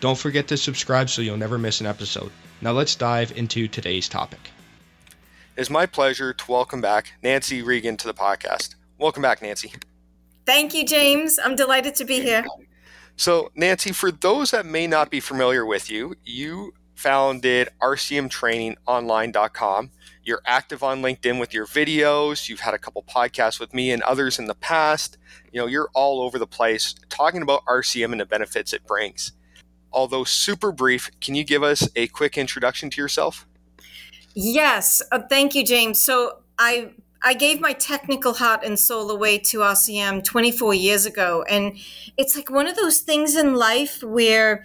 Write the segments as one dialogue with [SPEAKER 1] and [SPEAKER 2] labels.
[SPEAKER 1] Don't forget to subscribe so you'll never miss an episode. Now let's dive into today's topic.
[SPEAKER 2] It's my pleasure to welcome back Nancy Regan to the podcast. Welcome back, Nancy.
[SPEAKER 3] Thank you, James. I'm delighted to be here.
[SPEAKER 2] So, Nancy, for those that may not be familiar with you, you founded rcmtrainingonline.com. You're active on LinkedIn with your videos. You've had a couple podcasts with me and others in the past. You know, you're all over the place talking about RCM and the benefits it brings. Although super brief, can you give us a quick introduction to yourself?
[SPEAKER 3] Yes, uh, thank you, James. So I I gave my technical heart and soul away to RCM 24 years ago, and it's like one of those things in life where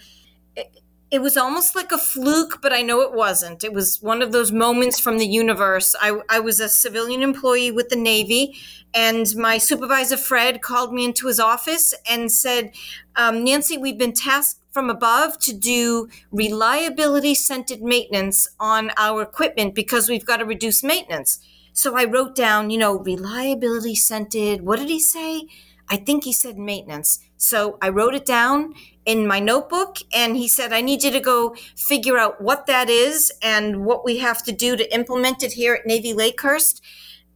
[SPEAKER 3] it, was almost like a fluke, but I know it wasn't. It was one of those moments from the universe. I, I was a civilian employee with the Navy, and my supervisor, Fred, called me into his office and said, um, Nancy, we've been tasked from above to do reliability centered maintenance on our equipment because we've got to reduce maintenance. So I wrote down, you know, reliability centered. What did he say? I think he said maintenance. So I wrote it down in my notebook and he said, I need you to go figure out what that is and what we have to do to implement it here at Navy Lakehurst.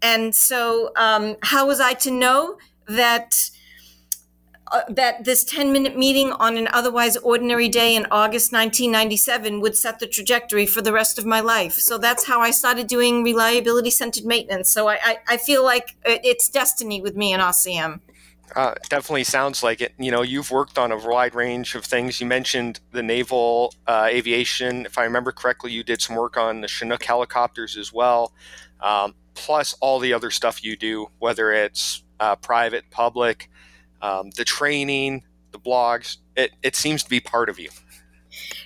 [SPEAKER 3] And so, um, how was I to know that? Uh, that this 10 minute meeting on an otherwise ordinary day in August 1997 would set the trajectory for the rest of my life. So that's how I started doing reliability centered maintenance. So I, I, I, feel like it's destiny with me in RCM.
[SPEAKER 2] Uh, definitely sounds like it. You know, you've worked on a wide range of things. You mentioned the naval uh, aviation. If I remember correctly, you did some work on the Chinook helicopters as well, um, plus all the other stuff you do, whether it's uh, private, public um, the training, the blogs, it, it seems to be part of you.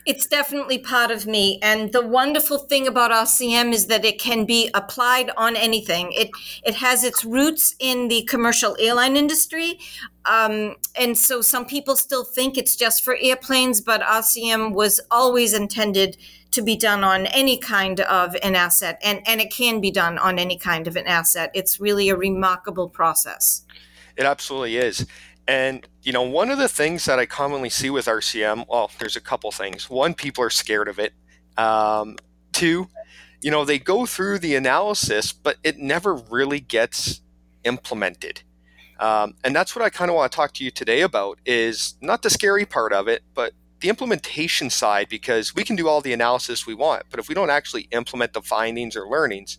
[SPEAKER 3] It's definitely part of me. And the wonderful thing about RCM is that it can be applied on anything. It it has its roots in the commercial airline industry. Um, and so some people still think it's just for airplanes, but RCM was always intended to be done on any kind of an asset. And, and it can be done on any kind of an asset. It's really a remarkable process.
[SPEAKER 2] It absolutely is. And you know, one of the things that I commonly see with RCM, well, there's a couple things. One, people are scared of it. Um, two, you know, they go through the analysis, but it never really gets implemented. Um, and that's what I kind of want to talk to you today about is not the scary part of it, but the implementation side, because we can do all the analysis we want, but if we don't actually implement the findings or learnings,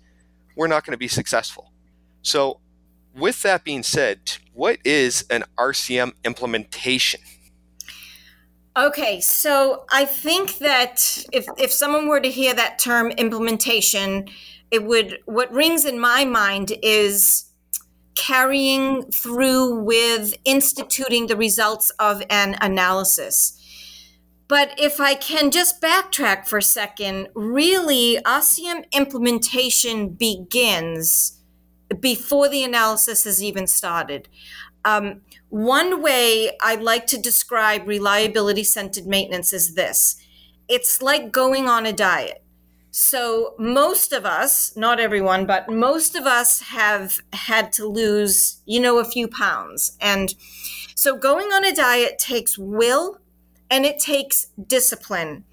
[SPEAKER 2] we're not going to be successful. So with that being said, what is an RCM implementation?
[SPEAKER 3] Okay, so I think that if if someone were to hear that term implementation, it would what rings in my mind is carrying through with instituting the results of an analysis. But if I can just backtrack for a second, really, RCM implementation begins before the analysis has even started. Um, one way I like to describe reliability centered maintenance is this it's like going on a diet. So, most of us, not everyone, but most of us have had to lose, you know, a few pounds. And so, going on a diet takes will and it takes discipline.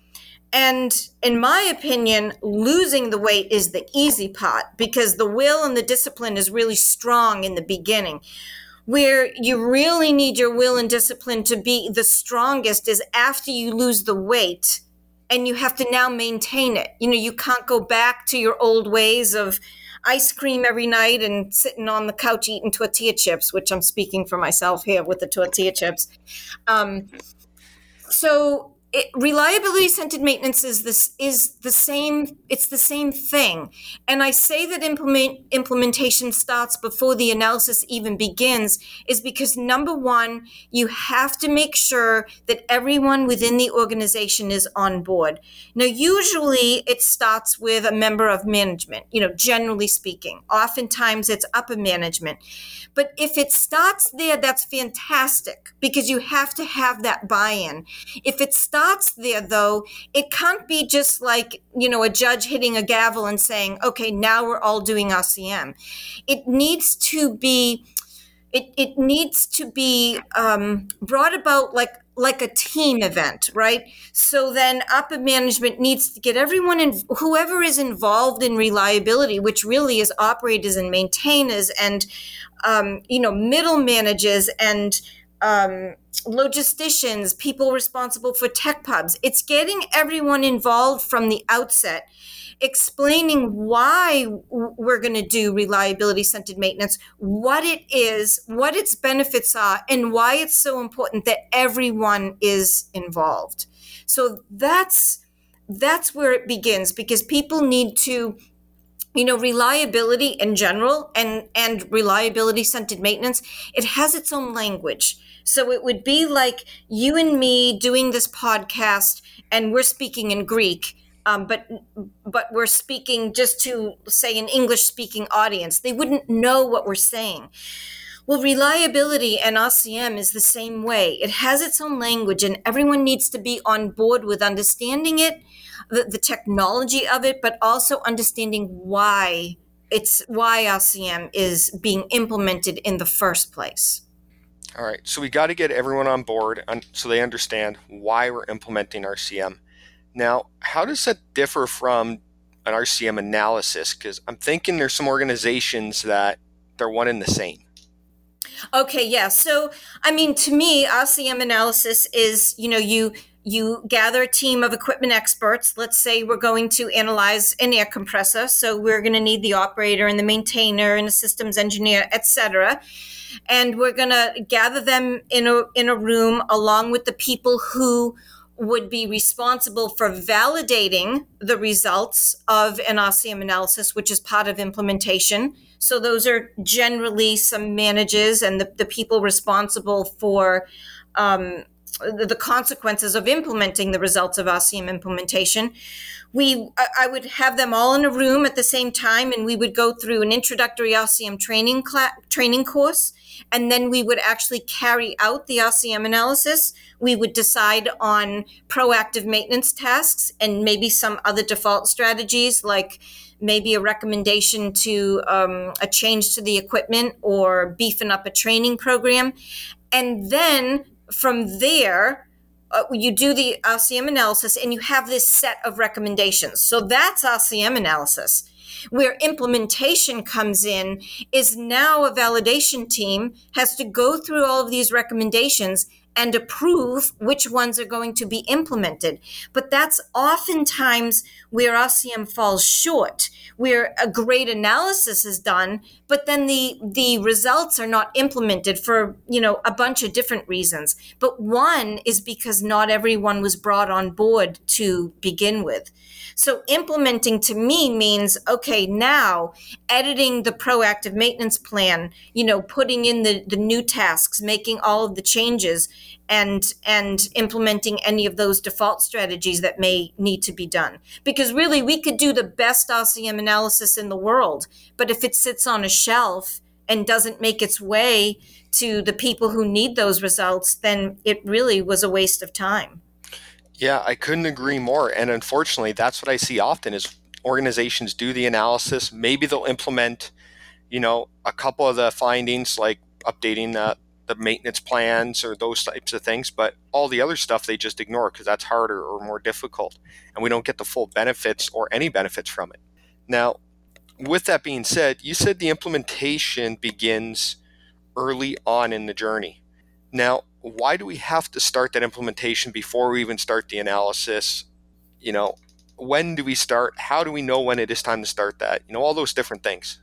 [SPEAKER 3] And in my opinion, losing the weight is the easy part because the will and the discipline is really strong in the beginning. Where you really need your will and discipline to be the strongest is after you lose the weight and you have to now maintain it. You know, you can't go back to your old ways of ice cream every night and sitting on the couch eating tortilla chips, which I'm speaking for myself here with the tortilla chips. Um, so it, reliability centered maintenance is this is the same it's the same thing. And i say that implement implementation starts before the analysis even begins is because number one you have to make sure that everyone within the organization is on board. Now usually it starts with a member of management you know generally speaking. Oftentimes it's upper management. But if it starts there that's fantastic because you have to have that buy-in. If it starts starts there, though, it can't be just like, you know, a judge hitting a gavel and saying, okay, now we're all doing RCM. It needs to be. It, it needs to be um, brought about like like a team event, right? So then upper management needs to get everyone in, whoever is involved in reliability, which really is operators and maintainers and, um, you know, middle managers and um, logisticians, people responsible for tech pubs. It's getting everyone involved from the outset, explaining why we're going to do reliability centered maintenance, what it is, what its benefits are, and why it's so important that everyone is involved. So that's that's where it begins because people need to you know reliability in general and and reliability centered maintenance it has its own language so it would be like you and me doing this podcast, and we're speaking in Greek. Um, but but we're speaking just to say an English speaking audience. They wouldn't know what we're saying. Well, reliability and RCM is the same way. It has its own language, and everyone needs to be on board with understanding it, the, the technology of it, but also understanding why it's why RCM is being implemented in the first place.
[SPEAKER 2] All right, so we got to get everyone on board so they understand why we're implementing RCM. Now, how does that differ from an RCM analysis? Because I'm thinking there's some organizations that they're one and the same.
[SPEAKER 3] Okay, yeah. So, I mean, to me, RCM analysis is, you know, you you gather a team of equipment experts. Let's say we're going to analyze an air compressor, so we're going to need the operator and the maintainer and a systems engineer, etc and we're going to gather them in a in a room along with the people who would be responsible for validating the results of an RCM analysis, which is part of implementation. So those are generally some managers and the, the people responsible for um, the consequences of implementing the results of RCM implementation. We, I would have them all in a room at the same time, and we would go through an introductory RCM training training course and then we would actually carry out the RCM analysis. We would decide on proactive maintenance tasks and maybe some other default strategies like maybe a recommendation to um, a change to the equipment or beefing up a training program. And then from there, uh, you do the RCM analysis and you have this set of recommendations. So that's RCM analysis. Where implementation comes in is now a validation team has to go through all of these recommendations and approve which ones are going to be implemented. But that's oftentimes where RCM falls short, where a great analysis is done, but then the the results are not implemented for you know a bunch of different reasons. But one is because not everyone was brought on board to begin with. So implementing to me means, okay, now editing the proactive maintenance plan, you know, putting in the, the new tasks, making all of the changes and and implementing any of those default strategies that may need to be done. Because really we could do the best RCM analysis in the world, but if it sits on a shelf and doesn't make its way to the people who need those results, then it really was a waste of time.
[SPEAKER 2] Yeah, I couldn't agree more. And unfortunately, that's what I see often is organizations do the analysis. Maybe they'll implement, you know, a couple of the findings like updating the, the maintenance plans or those types of things, but all the other stuff they just ignore because that's harder or more difficult. And we don't get the full benefits or any benefits from it. Now, with that being said, you said the implementation begins early on in the journey. Now, why do we have to start that implementation before we even start the analysis? You know, when do we start? How do we know when it is time to start that? You know, all those different things.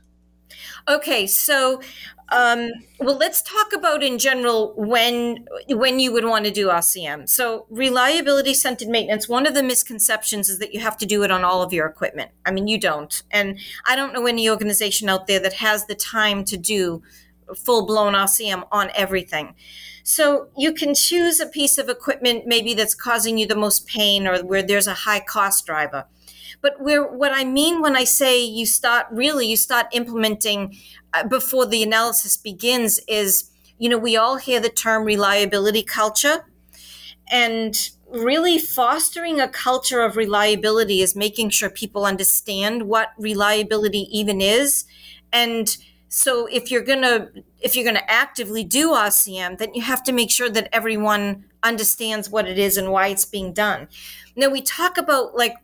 [SPEAKER 3] Okay, so Um, well, let's talk about in general when when you would want to do RCM. So, reliability centered maintenance. One of the misconceptions is that you have to do it on all of your equipment. I mean, you don't, and I don't know any organization out there that has the time to do full blown RCM on everything. So you can choose a piece of equipment maybe that's causing you the most pain or where there's a high cost driver. But where what I mean when I say you start really you start implementing uh, before the analysis begins is you know we all hear the term reliability culture and really fostering a culture of reliability is making sure people understand what reliability even is and so if you're going to if you're going to actively do RCM then you have to make sure that everyone understands what it is and why it's being done now we talk about like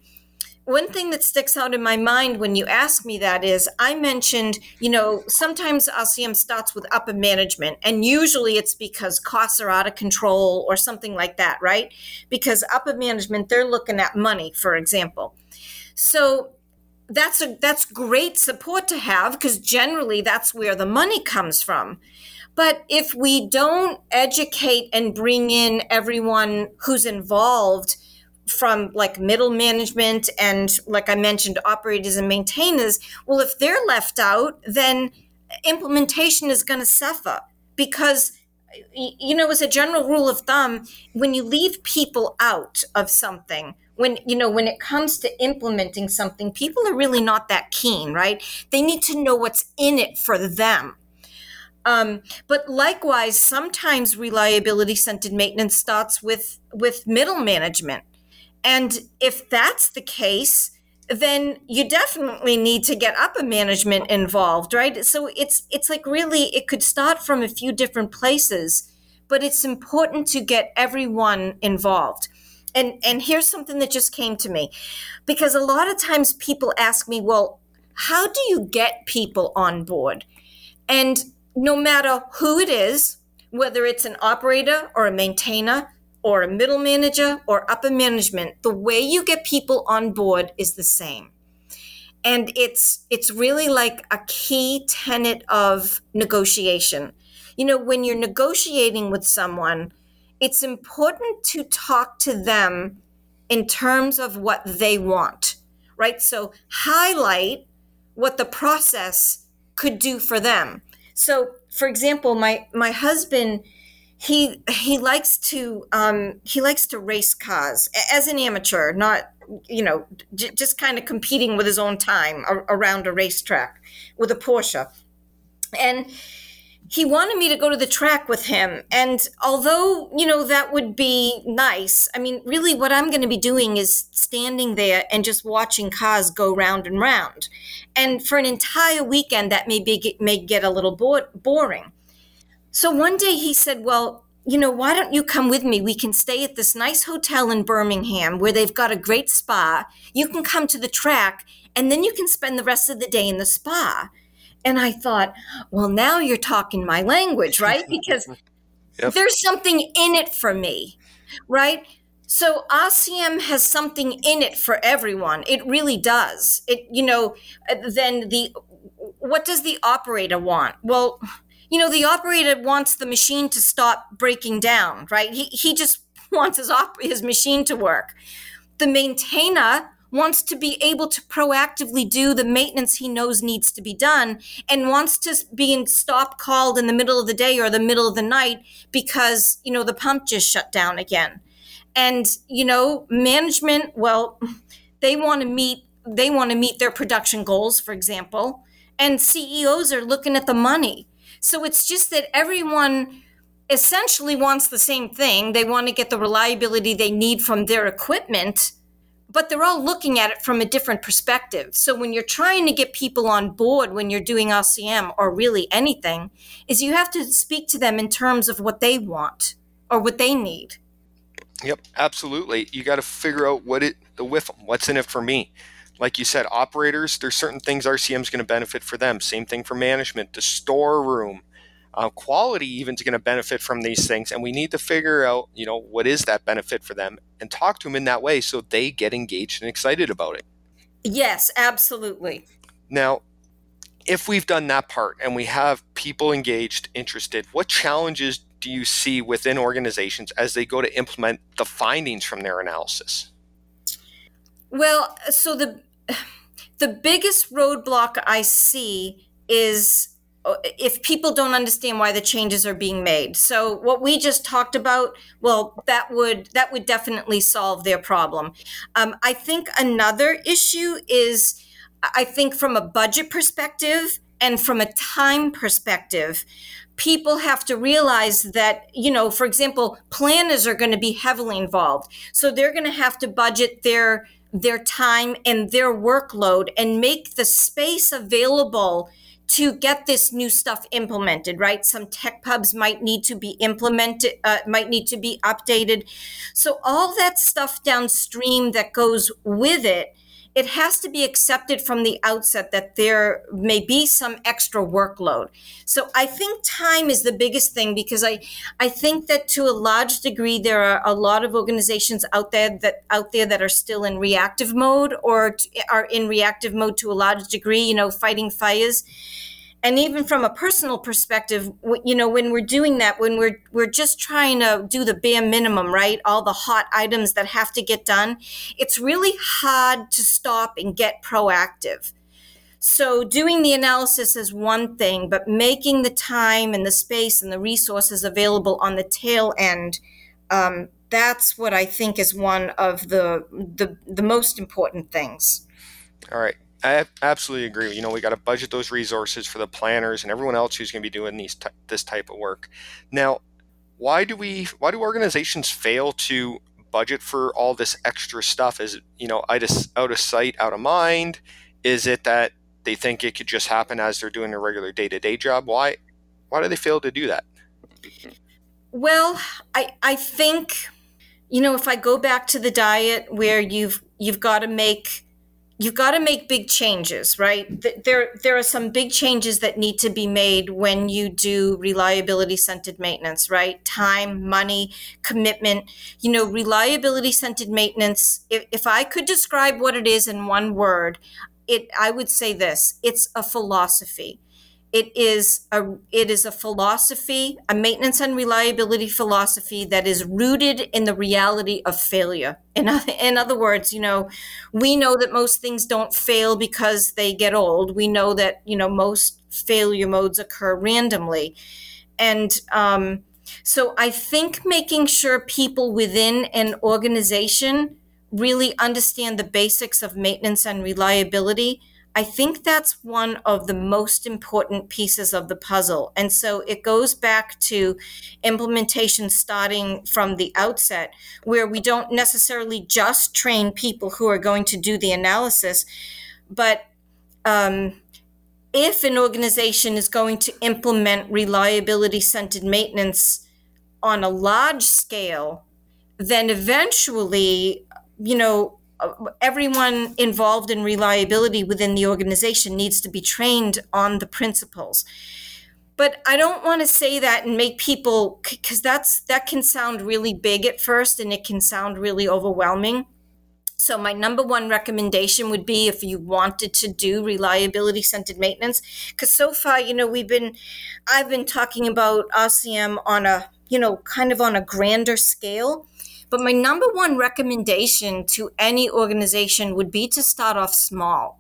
[SPEAKER 3] one thing that sticks out in my mind when you ask me that is I mentioned, you know, sometimes RCM starts with upper management, and usually it's because costs are out of control or something like that, right? Because upper management, they're looking at money, for example. So that's a that's great support to have because generally that's where the money comes from. But if we don't educate and bring in everyone who's involved, from like middle management and like I mentioned, operators and maintainers, well, if they're left out, then implementation is going to suffer because you know as a general rule of thumb when you leave people out of something when you know when it comes to implementing something people are really not that keen right? They need to know what's in it for them. Um, but likewise sometimes reliability centered maintenance starts with with middle management. And if that's the case, then you definitely need to get upper management involved, right? So it's it's like really it could start from a few different places, but it's important to get everyone involved. And and here's something that just came to me. Because a lot of times people ask me, "Well, how do you get people on board?" And no matter who it is, whether it's an operator or a maintainer, or a middle manager or upper management, the way you get people on board is the same. And it's it's really like a key tenet of negotiation. You know, when you're negotiating with someone, it's important to talk to them in terms of what they want, right? So highlight what the process could do for them. So, for example, my my husband he he likes to um, he likes to race cars as an amateur, not you know j- just kind of competing with his own time around a racetrack with a Porsche, and he wanted me to go to the track with him. And although you know that would be nice, I mean, really, what I'm going to be doing is standing there and just watching cars go round and round, and for an entire weekend, that may be may get a little bo- boring. So one day he said, Well, you know, why don't you come with me? We can stay at this nice hotel in Birmingham where they've got a great spa. You can come to the track and then you can spend the rest of the day in the spa. And I thought, well, now you're talking my language, right? Because yep. there's something in it for me, right? So RCM has something in it for everyone. It really does. It, you know, uh, then the, what does the operator want? Well, you know, the operator wants the machine to stop breaking down, right? He, he just wants his, op- his machine to work. The maintainer wants to be able to proactively do the maintenance he knows needs to be done and wants to be in stop called in the middle of the day or the middle of the night because, you know, the pump just shut down again. And, you know, management, well, they want to meet they want to meet their production goals, for example, and CEOs are looking at the money. So it's just that everyone essentially wants the same thing. They want to get the reliability they need from their equipment, but they're all looking at it from a different perspective. So when you're trying to get people on board when you're doing RCM or really anything, is you have to speak to them in terms of what they want or what they need.
[SPEAKER 2] Yep, absolutely. You got to figure out what it the with what's in it for me like you said, operators, there's certain things RCM is going to benefit for them. Same thing for management, the storeroom, uh, quality even is going to benefit from these things. And we need to figure out, you know, what is that benefit for them and talk to them in that way so they get engaged and excited about it.
[SPEAKER 3] Yes, absolutely.
[SPEAKER 2] Now, if we've done that part and we have people engaged, interested, what challenges do you see within organizations as they go to implement the findings from their analysis?
[SPEAKER 3] Well, so the the biggest roadblock I see is uh, if people don't understand why the changes are being made. So what we just talked about, well, that would that would definitely solve their problem. Um, I think another issue is, I think from a budget perspective and from a time perspective, people have to realize that you know, for example, planners are going to be heavily involved, so they're going to have to budget their their time and their workload and make the space available to get this new stuff implemented, right? Some tech pubs might need to be implemented, uh, might need to be updated. So all that stuff downstream that goes with it, it has to be accepted from the outset that there may be some extra workload. So I think time is the biggest thing because I, I think that to a large degree there are a lot of organizations out there that out there that are still in reactive mode or are in reactive mode to a large degree. You know, fighting fires and even from a personal perspective you know when we're doing that when we're we're just trying to do the bare minimum right? All the hot items that have to get done it's really hard to stop and get proactive. So doing the analysis is one thing but making the time and the space and the resources available on the tail end um, that's what i think is one of the the, the most important things.
[SPEAKER 2] All right I absolutely agree. You know, we got to budget those resources for the planners and everyone else who's going to be doing these t- this type of work. Now, why do we why do organizations fail to budget for all this extra stuff? Is it, you know, out of, out of sight, out of mind? Is it that they think it could just happen as they're doing their regular day-to-day job? Why why do they fail to do that?
[SPEAKER 3] Well, I I think you know, if I go back to the diet where you've you've got to make you've got to make big changes, right? There, there are some big changes that need to be made when you do reliability centered maintenance, right? Time, money, commitment. You know, reliability centered maintenance. If, if I could describe what it is in one word, it, I would say this: it's a philosophy. It is a it is a philosophy, a maintenance and reliability philosophy that is rooted in the reality of failure. In, in other words, you know, we know that most things don't fail because they get old. We know that you know most failure modes occur randomly, and um, so I think making sure people within an organization really understand the basics of maintenance and reliability I think that's one of the most important pieces of the puzzle. And so it goes back to implementation starting from the outset, where we don't necessarily just train people who are going to do the analysis, but um, if an organization is going to implement reliability centered maintenance on a large scale, then eventually, you know, everyone involved in reliability within the organization needs to be trained on the principles. But i don't want to say that and make people because that's that can sound really big at first and it can sound really overwhelming. So my number one recommendation would be if you wanted to do reliability centered maintenance because so far you know we've been i've been talking about rcm on a you know kind of on a grander scale but my number one recommendation to any organization would be to start off small.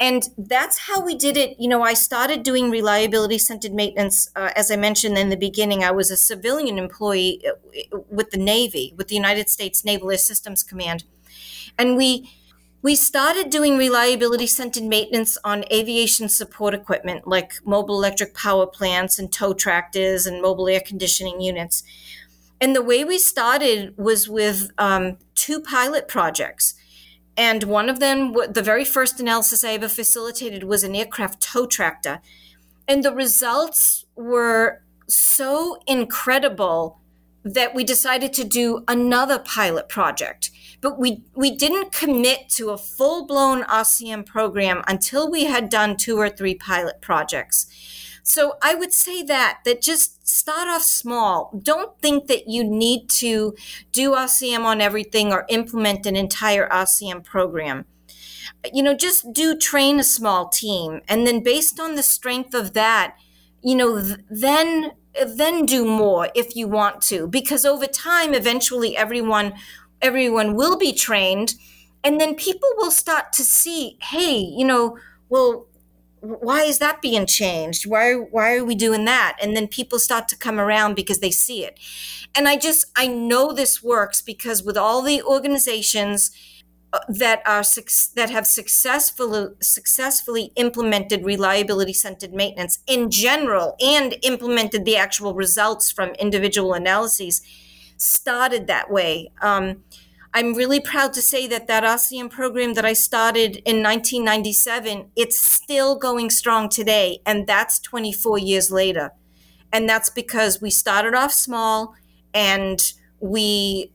[SPEAKER 3] And that's how we did it. You know, I started doing reliability centered maintenance. Uh, as I mentioned in the beginning, I was a civilian employee uh, with the Navy, with the United States Naval Air Systems Command. And we, we started doing reliability centered maintenance on aviation support equipment like mobile electric power plants and tow tractors and mobile air conditioning units. And the way we started was with um, two pilot projects. And one of them, the very first analysis I ever facilitated was an aircraft tow tractor. And the results were so incredible that we decided to do another pilot project. But we, we didn't commit to a full blown RCM program until we had done two or three pilot projects. So I would say that that just start off small. Don't think that you need to do RCM on everything or implement an entire RCM program. you know, just do train a small team. And then based on the strength of that, you know, th- then then do more if you want to because over time eventually everyone everyone will be trained and then people will start to see hey you know well why is that being changed? Why why are we doing that? And then people start to come around because they see it. And i just i know this works because with all the organizations uh, that are that have successfully successfully implemented reliability centered maintenance in general and implemented the actual results from individual analyses started that way. Um, I'm really proud to say that that RCM program that I started in 1997, it's still going strong today, and that's 24 years later. And that's because we started off small, and we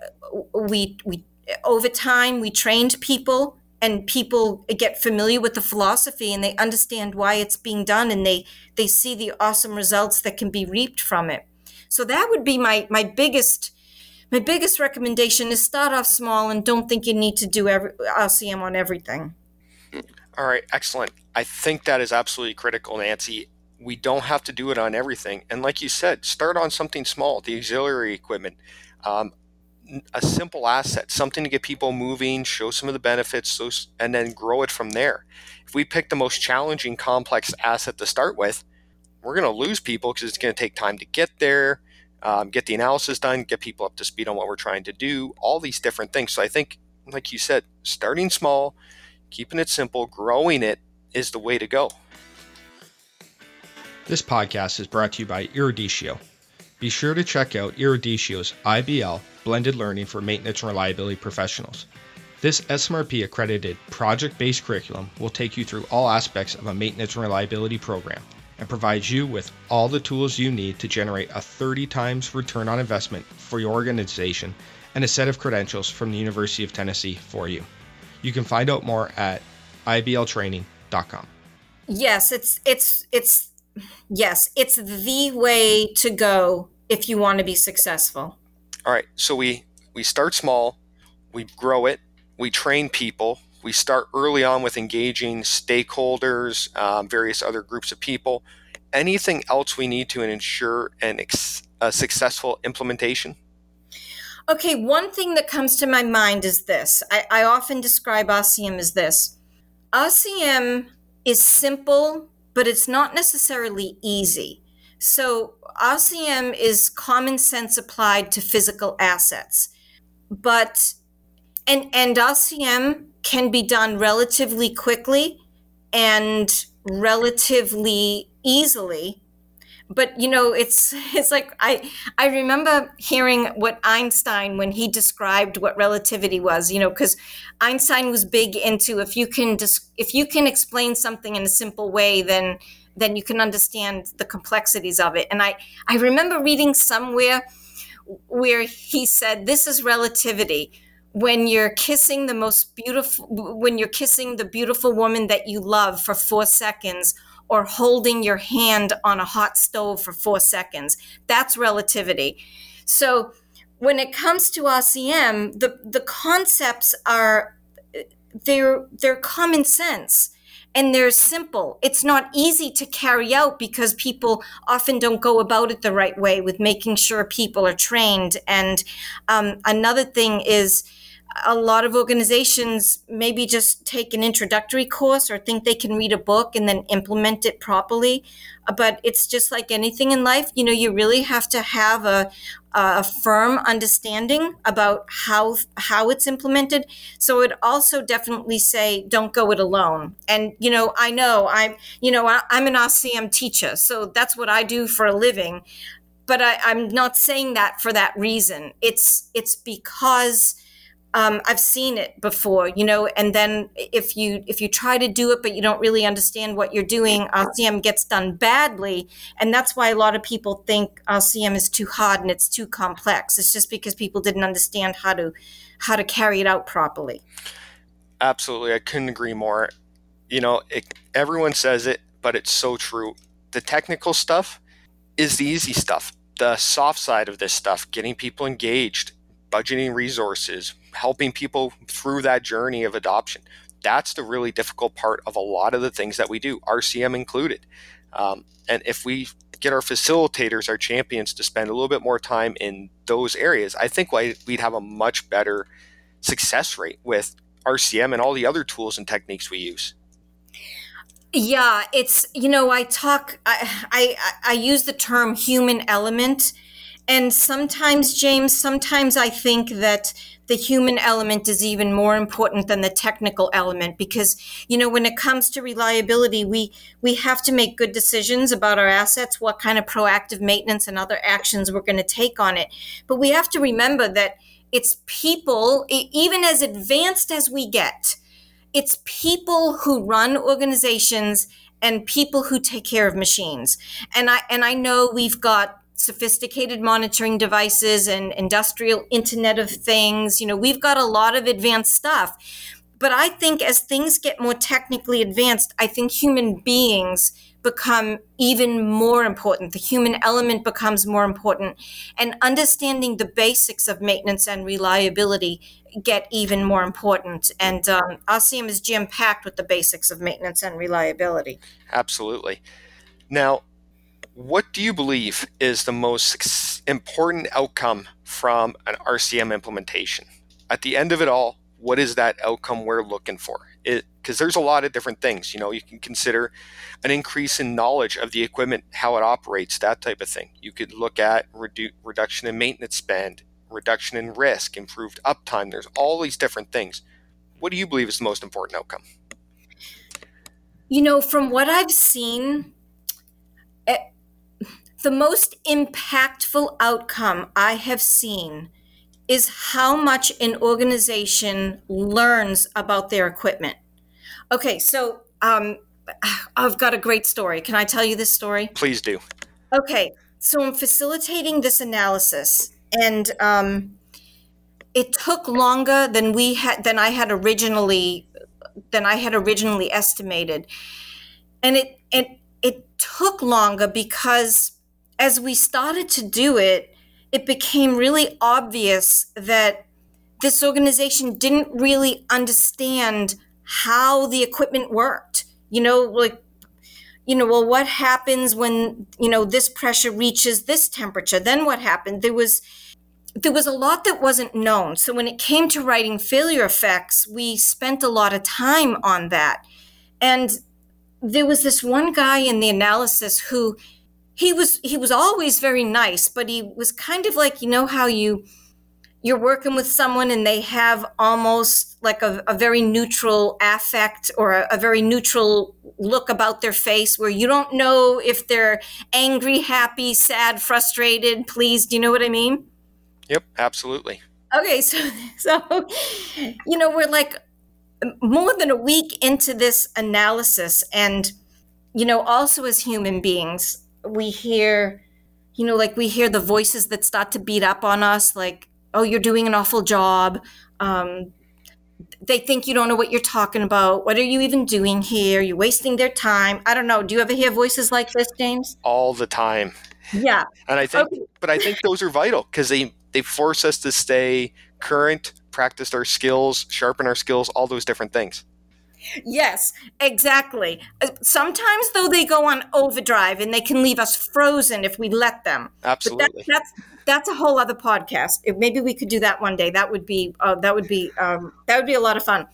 [SPEAKER 3] we we over time we trained people, and people get familiar with the philosophy, and they understand why it's being done, and they they see the awesome results that can be reaped from it. So that would be my my biggest my biggest recommendation is start off small and don't think you need to do every, RCM on everything.
[SPEAKER 2] All right, excellent. I think that is absolutely critical, Nancy. We don't have to do it on everything. And like you said, start on something small, the auxiliary equipment, um, a simple asset, something to get people moving, show some of the benefits, and then grow it from there. If we pick the most challenging, complex asset to start with, we're going to lose people because it's going to take time to get there um, get the analysis done, get people up to speed on what we're trying to do, all these different things. So I think, like you said, starting small, keeping it simple, growing it is the way to go.
[SPEAKER 1] This podcast is brought to you by Eruditio. Be sure to check out Eruditio's IBL blended learning for maintenance and reliability professionals. This SMRP accredited project based curriculum will take you through all aspects of a maintenance and reliability program and provides you with all the tools you need to generate a 30 times return on investment for your organization and a set of credentials from the University of Tennessee for you. You can find out more at ibltraining.com.
[SPEAKER 3] Yes, it's it's it's yes, it's the way to go if you want to be successful.
[SPEAKER 2] All right, so we we start small, we grow it, we train people, we start early on with engaging stakeholders, um, various other groups of people. Anything else we need to ensure an ex- a successful implementation?
[SPEAKER 3] Okay, one thing that comes to my mind is this. I, I often describe RCM as this RCM is simple, but it's not necessarily easy. So, RCM is common sense applied to physical assets. But, and, and RCM can be done relatively quickly and relatively easily. But you know it's it's like i i remember hearing what einstein when he described what relativity was you know because einstein was big into if you can dis- if you can explain something in a simple way then then you can understand the complexities of it. And i i remember reading somewhere where he said this is relativity when you're kissing the most beautiful when you're kissing the beautiful woman that you love for 4 seconds or holding your hand on a hot stove for 4 seconds that's relativity so when it comes to RCM the the concepts are they're they're common sense and they're simple. It's not easy to carry out because people often don't go about it the right way with making sure people are trained. And um, another thing is, a lot of organizations maybe just take an introductory course or think they can read a book and then implement it properly. Uh, but it's just like anything in life, you know, you really have to have a, a firm understanding about how how it's implemented. So it also definitely say don't go it alone. And you know, I know I'm you know I'm an RCM teacher, so that's what I do for a living. But I, I'm not saying that for that reason. It's it's because um, I've seen it before, you know, and then if you if you try to do it but you don't really understand what you're doing, RCM gets done badly, and that's why a lot of people think RCM is too hard and it's too complex. It's just because people didn't understand how to how to carry it out properly.
[SPEAKER 2] Absolutely, I couldn't agree more. You know, it, everyone says it, but it's so true. The technical stuff is the easy stuff. The soft side of this stuff, getting people engaged, budgeting resources, helping people through that journey of adoption. that's the really difficult part of a lot of the things that we do, RCM included. Um, and if we get our facilitators, our champions, to spend a little bit more time in those areas, I think we'd have a much better success rate with RCM and all the other tools and techniques we use.
[SPEAKER 3] Yeah, it's you know I talk I I, I use the term human element, and sometimes James, sometimes I think that the human element is even more important than the technical element because you know when it comes to reliability we we have to make good decisions about our assets what kind of proactive maintenance and other actions we're going to take on it. But we have to remember that it's people even as advanced as we get it's people who run organizations and people who take care of machines. And i and i know we've got sophisticated monitoring devices and industrial internet of things. You know, we've got a lot of advanced stuff. But I think as things get more technically advanced, I think human beings become even more important. The human element becomes more important. And understanding the basics of maintenance and reliability get even more important. And um, RCM is jam packed with the basics of maintenance and reliability.
[SPEAKER 2] Absolutely. Now, what do you believe is the most important outcome from an RCM implementation? At the end of it all, what is that outcome we're looking for? Because there's a lot of different things. You know, you can consider an increase in knowledge of the equipment, how it operates, that type of thing. You could look at redu- reduction in maintenance spend, reduction in risk, improved uptime. There's all these different things. What do you believe is the most important outcome?
[SPEAKER 3] You know, from what I've seen, the most impactful outcome I have seen is how much an organization learns about their equipment. Okay, so um, I've got a great story. Can I tell you this story?
[SPEAKER 2] Please do.
[SPEAKER 3] Okay, so I'm facilitating this analysis, and um, it took longer than we had than I had originally than I had originally estimated, and it it it took longer because as we started to do it, it became really obvious that this organization didn't really understand how the equipment worked. You know, like, you know, well, what happens when, you know, this pressure reaches this temperature? Then what happened? There was, there was a lot that wasn't known. So when it came to writing failure effects, we spent a lot of time on that. And there was this one guy in the analysis who he was he was always very nice, but he was kind of like you know how you you're working with someone and they have almost like a, a very neutral affect or a, a, very neutral look about their face where you don't know if they're angry, happy, sad, frustrated, pleased. Do you know what I mean?
[SPEAKER 2] Yep, absolutely.
[SPEAKER 3] Okay, so so you know, we're like more than a week into this analysis and you know, also as human beings, we hear, you know, like we hear the voices that start to beat up on us, like, oh, you're doing an awful job. Um, they think you don't know what you're talking about. What are you even doing here? You're wasting their time. I don't know. Do you ever hear voices like this, James?
[SPEAKER 2] All the time.
[SPEAKER 3] Yeah.
[SPEAKER 2] And I think, okay. but I think those are vital because they they force us to stay current, practice our skills, sharpen our skills, all those different things.
[SPEAKER 3] Yes, exactly. Uh, sometimes, though, they go on overdrive and they can leave us frozen if we let them.
[SPEAKER 2] Absolutely.
[SPEAKER 3] That, that's that's a whole other podcast. Maybe we could do that one day. That would be uh, that would be um, that would be a lot of fun.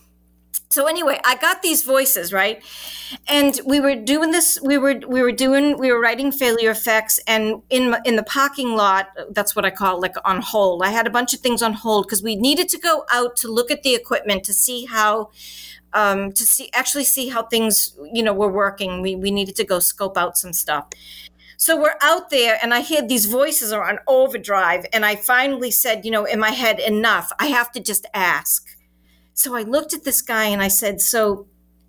[SPEAKER 3] So anyway, I got these voices right, and we were doing this. We were we were doing we were writing failure effects, and in in the parking lot, that's what I call like on hold. I had a bunch of things on hold because we needed to go out to look at the equipment to see how um, to see actually see how things you know were working. We we needed to go scope out some stuff. So we're out there, and I hear these voices are on overdrive, and I finally said, you know, in my head, enough. I have to just ask. So I looked at this guy and I said, so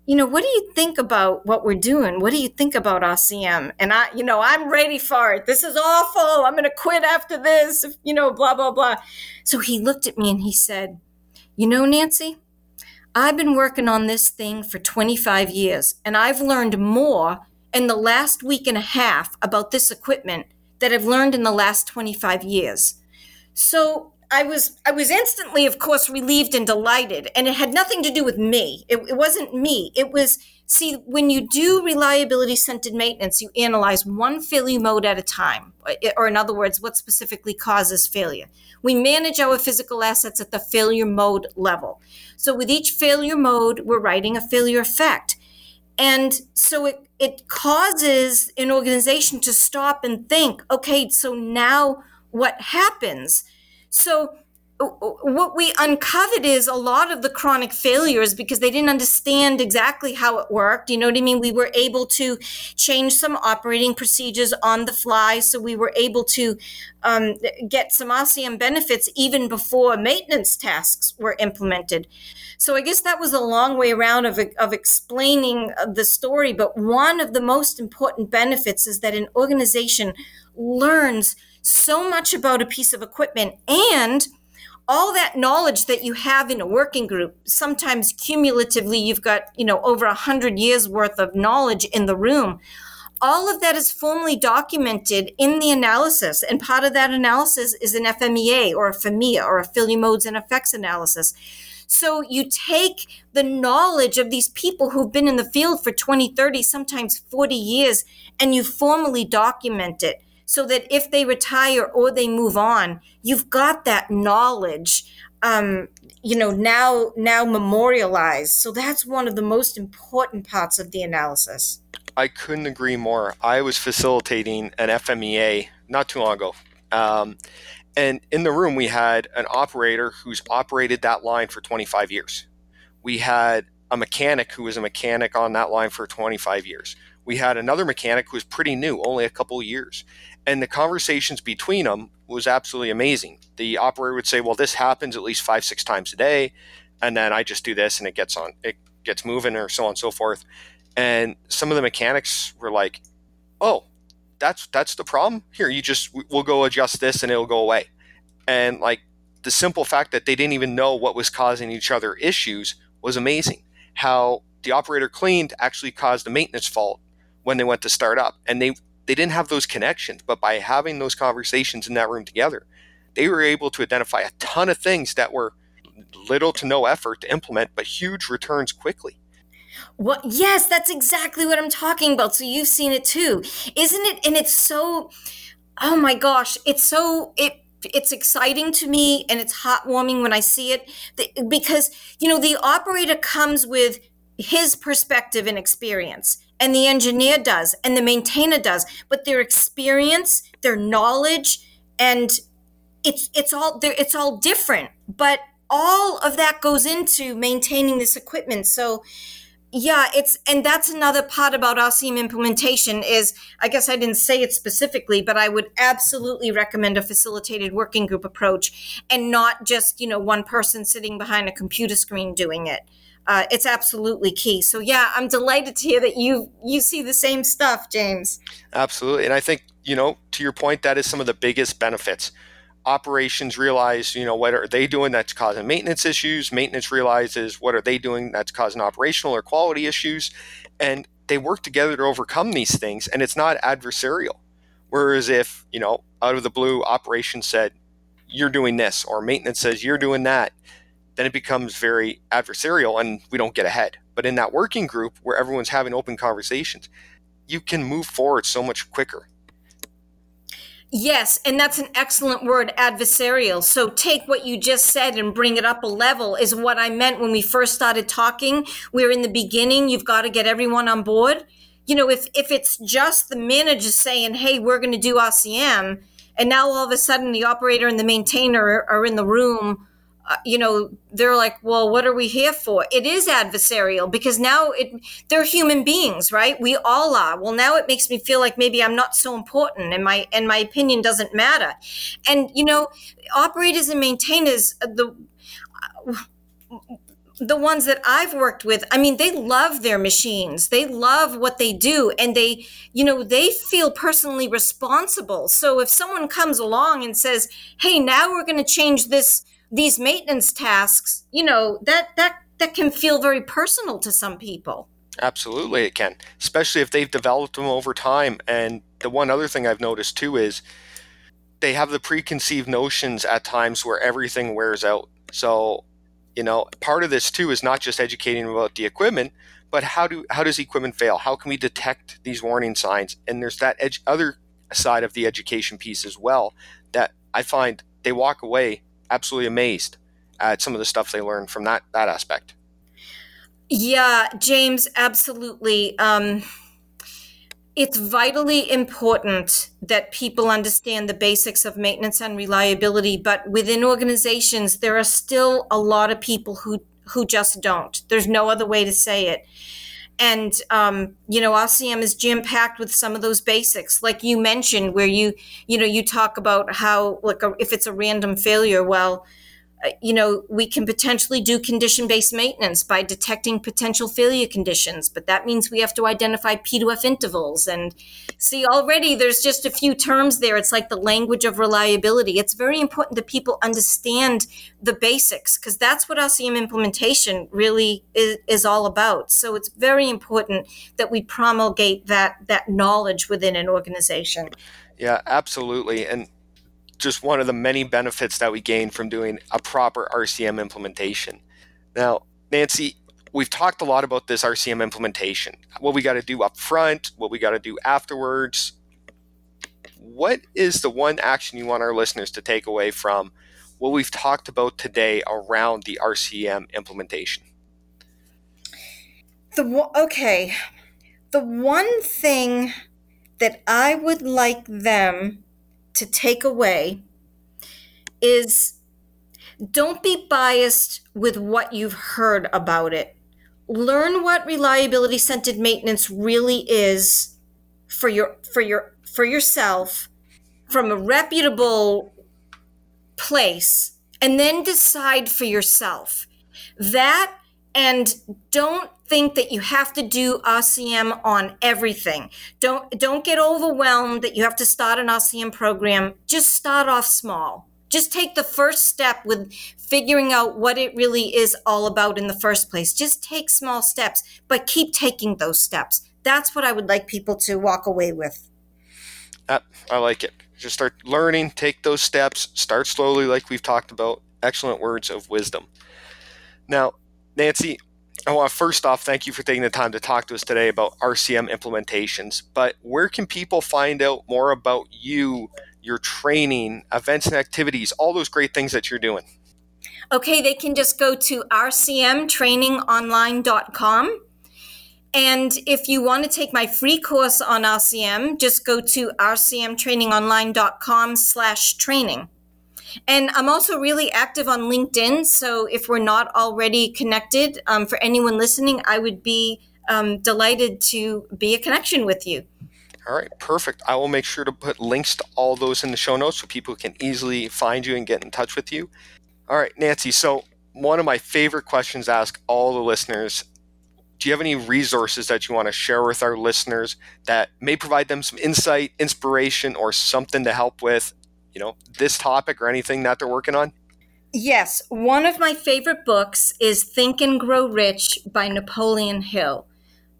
[SPEAKER 3] you know, what do you think about what we're doing? What do you think about RCM? And I, you know, I'm ready for it. This is awful. I'm going to quit after this, you know, blah, blah, blah. So he looked at me and he said, You know, Nancy, I've been working on this thing for 25 years, and I've learned more in the last week and a half about this equipment that I've learned in the last 25 years. So I was I was instantly, of course, relieved and delighted, and it had nothing to do with me. It, it wasn't me. It was see when you do reliability centered maintenance, you analyze one failure mode at a time, or in other words, what specifically causes failure. We manage our physical assets at the failure mode level. So with each failure mode, we're writing a failure effect, and so it it causes an organization to stop and think. Okay, so now what happens? So what we uncovered is a lot of the chronic failures because they didn't understand exactly how it worked. You know what I mean? We were able to change some operating procedures on the fly. So we were able to um, get some RCM benefits even before maintenance tasks were implemented. So I guess that was a long way around of, of explaining uh, the story. But one of the most important benefits is that an organization learns so much about a piece of equipment and all that knowledge that you have in a working group. Sometimes cumulatively you've got you know over a hundred years worth of knowledge in the room. All of that is formally documented in the analysis and part of that analysis is an fmea or a FMEA or a failure modes and effects analysis. So you take the knowledge of these people who've been in the field for 20 30 sometimes 40 years and you formally document it so that if they retire or they move on, you've got that knowledge. Um, you know now now memorialized. So that's one of the most important parts of the analysis.
[SPEAKER 2] I couldn't agree more. I was facilitating an fmea not too long ago um, and in the room we had an operator who's operated that line for 25 years. We had a mechanic who was a mechanic on that line for 25 years we had another mechanic who was pretty new only a couple years and the conversations between them was absolutely amazing. The operator would say, "Well, this happens at least five, six times a day," and then I just do this, and it gets on, it gets moving, or so on and so forth. And some of the mechanics were like, "Oh, that's that's the problem. Here, you just we'll go adjust this, and it'll go away." And like the simple fact that they didn't even know what was causing each other issues was amazing. How the operator cleaned actually caused a maintenance fault when they went to start up, and they they didn't have those connections, but by having those conversations in that room together, they were able to identify a ton of things that were little to no effort to implement, but huge returns quickly.
[SPEAKER 3] What? Yes, that's exactly what I'm talking about. So you've seen it too, isn't it? And it's so, oh my gosh, it's so it it's exciting to me and it's heartwarming when I see it because you know the operator comes with his perspective and experience and the engineer does and the maintainer does but their experience their knowledge and it's it's all it's all different. But all of that goes into maintaining this equipment. So yeah it's and that's another part about RCM implementation is I guess I didn't say it specifically but I would absolutely recommend a facilitated working group approach and not just you know one person sitting behind a computer screen doing it uh, it's absolutely key. So yeah, I'm delighted to hear that you you see the same stuff, James.
[SPEAKER 2] Absolutely, and I think you know to your point, that is some of the biggest benefits. Operations realize, you know, what are they doing that's causing maintenance issues. Maintenance realizes what are they doing that's causing operational or quality issues, and they work together to overcome these things. And it's not adversarial. Whereas if you know, out of the blue, operations said, "You're doing this," or maintenance says, "You're doing that," then it becomes very adversarial and we don't get ahead. But in that working group where everyone's having open conversations, you can move forward so much quicker.
[SPEAKER 3] Yes, and that's an excellent word, adversarial. So take what you just said and bring it up a level, is what I meant when we first started talking. We're in the beginning, you've got to get everyone on board. You know, if, if it's just the manager saying, hey, we're going to do RCM, and now all of a sudden the operator and the maintainer are in the room uh, you know they're like well what are we here for it is adversarial because now it they're human beings right we all are well now it makes me feel like maybe i'm not so important and my and my opinion doesn't matter and you know operators and maintainers uh, the the ones that I've worked with, I mean, they love their machines. They love what they do and they, you know, they feel personally responsible. So if someone comes along and says, "Hey, now we're going to change this these maintenance tasks, you know, that that that can feel very personal to some people.
[SPEAKER 2] Absolutely, it can, especially if they've developed them over time. And the one other thing I've noticed too is they have the preconceived notions at times where everything wears out. So, you know, part of this too is not just educating about the equipment, but how do how does equipment fail? How can we detect these warning signs? And there's that other side of the education piece as well that I find they walk away absolutely amazed at some of the stuff they learn from that that aspect.
[SPEAKER 3] Yeah, James, absolutely. Um, it's vitally important that people understand the basics of maintenance and reliability, but within organizations, there are still a lot of people who who just don't. There's no other way to say it. And um, you know, RCM is jam packed with some of those basics, like you mentioned, where you you know you talk about how like a, if it's a random failure, well, Uh, you know, we can potentially do condition based maintenance by detecting potential failure conditions, but that means we have to identify P2F intervals. And see, already there's just a few terms there. It's like the language of reliability. It's very important that people understand the basics because that's what RCM implementation really is, is all about. So it's very important that we promulgate that, that knowledge within an organization.
[SPEAKER 2] Yeah, absolutely. And just one of the many benefits that we gain from doing a proper RCM implementation. Now, Nancy, we've talked a lot about this RCM implementation, what we got to do up front, what we got to do afterwards. What is the one action you want our listeners to take away from what we've talked about today around the RCM implementation?
[SPEAKER 3] The okay, the one thing that I would like them to take away is don't be biased with what you've heard about it. Learn what reliability centered maintenance really is for your for your for yourself from a reputable place and then decide for yourself. That and don't think that you have to do RCM on everything. Don't don't get overwhelmed that you have to start an RCM program. Just start off small. Just take the first step with figuring out what it really is all about in the first place. Just take small steps, but keep taking those steps. That's what I would like people to walk away with.
[SPEAKER 2] Uh, I like it. Just start learning, take those steps, start slowly, like we've talked about. Excellent words of wisdom. Now, Nancy, I want to first off thank you for taking the time to talk to us today about RCM implementations. But where can people find out more about you, your training, events and activities, all those great things that you're doing?
[SPEAKER 3] Okay, they can just go to rcmtrainingonline.com. And if you want to take my free course on RCM, just go to rcmtrainingonline.com slash training. And I'm also really active on LinkedIn. So if we're not already connected, um, for anyone listening, I would be um, delighted to be a connection with you.
[SPEAKER 2] All right, perfect. I will make sure to put links to all those in the show notes so people can easily find you and get in touch with you. All right, Nancy. So, one of my favorite questions ask all the listeners do you have any resources that you want to share with our listeners that may provide them some insight, inspiration, or something to help with you know, this topic or anything that they're working on?
[SPEAKER 3] Yes. One of my favorite books is Think and Grow Rich by Napoleon Hill.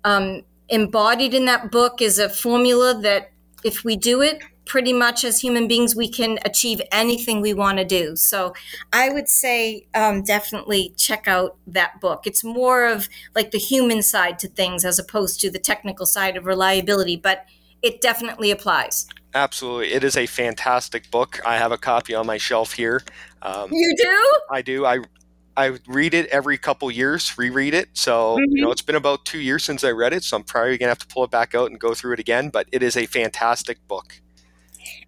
[SPEAKER 3] Um, embodied in that book is a formula that if we do it, pretty much as human beings, we can achieve anything we want to do. So I would say um, definitely check out that book. It's more of like the human side to things as opposed to the technical side of reliability, but it definitely applies.
[SPEAKER 2] Absolutely. It is a fantastic book. I have a copy on my shelf here.
[SPEAKER 3] Um, you do?
[SPEAKER 2] I do. I I read it every couple years, reread it. So, mm-hmm. you know, it's been about two years since I read it. So I'm probably going to have to pull it back out and go through it again. But it is a fantastic book.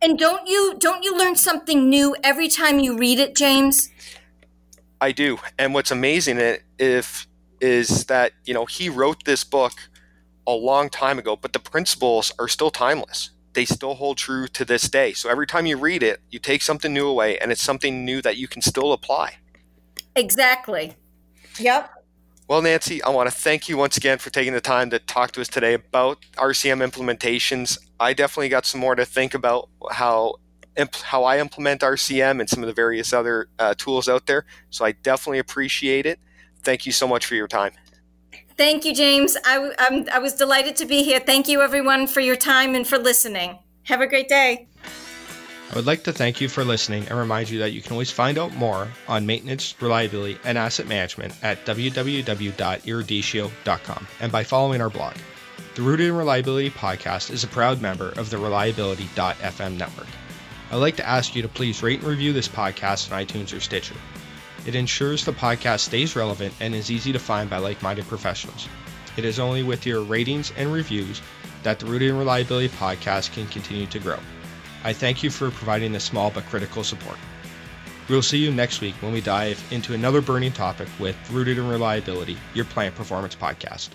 [SPEAKER 3] And don't you don't you learn something new every time you read it, James?
[SPEAKER 2] I do. And what's amazing it if is that, you know, he wrote this book a long time ago, but the principles are still timeless. They still hold true to this day. So every time you read it, you take something new away and it's something new that you can still apply.
[SPEAKER 3] Exactly. Yep.
[SPEAKER 2] Well, Nancy, I want to thank you once again for taking the time to talk to us today about RCM implementations. I definitely got some more to think about how how I implement RCM and some of the various other uh, tools out there. So I definitely appreciate it. Thank you so much for your time.
[SPEAKER 3] Thank you, James. I, I'm, I was delighted to be here. Thank you, everyone, for your time and for listening. Have a great day.
[SPEAKER 1] I would like to thank you for listening and remind you that you can always find out more on maintenance, reliability, and asset management at www.eruditio.com and by following our blog. The Rooted in Reliability podcast is a proud member of the Reliability.fm network. I'd like to ask you to please rate and review this podcast on iTunes or Stitcher. It ensures the podcast stays relevant and is easy to find by like minded professionals. It is only with your ratings and reviews that the Rooted in Reliability podcast can continue to grow. I thank you for providing this small but critical support. We'll see you next week when we dive into another burning topic with Rooted in Reliability, your plant performance podcast.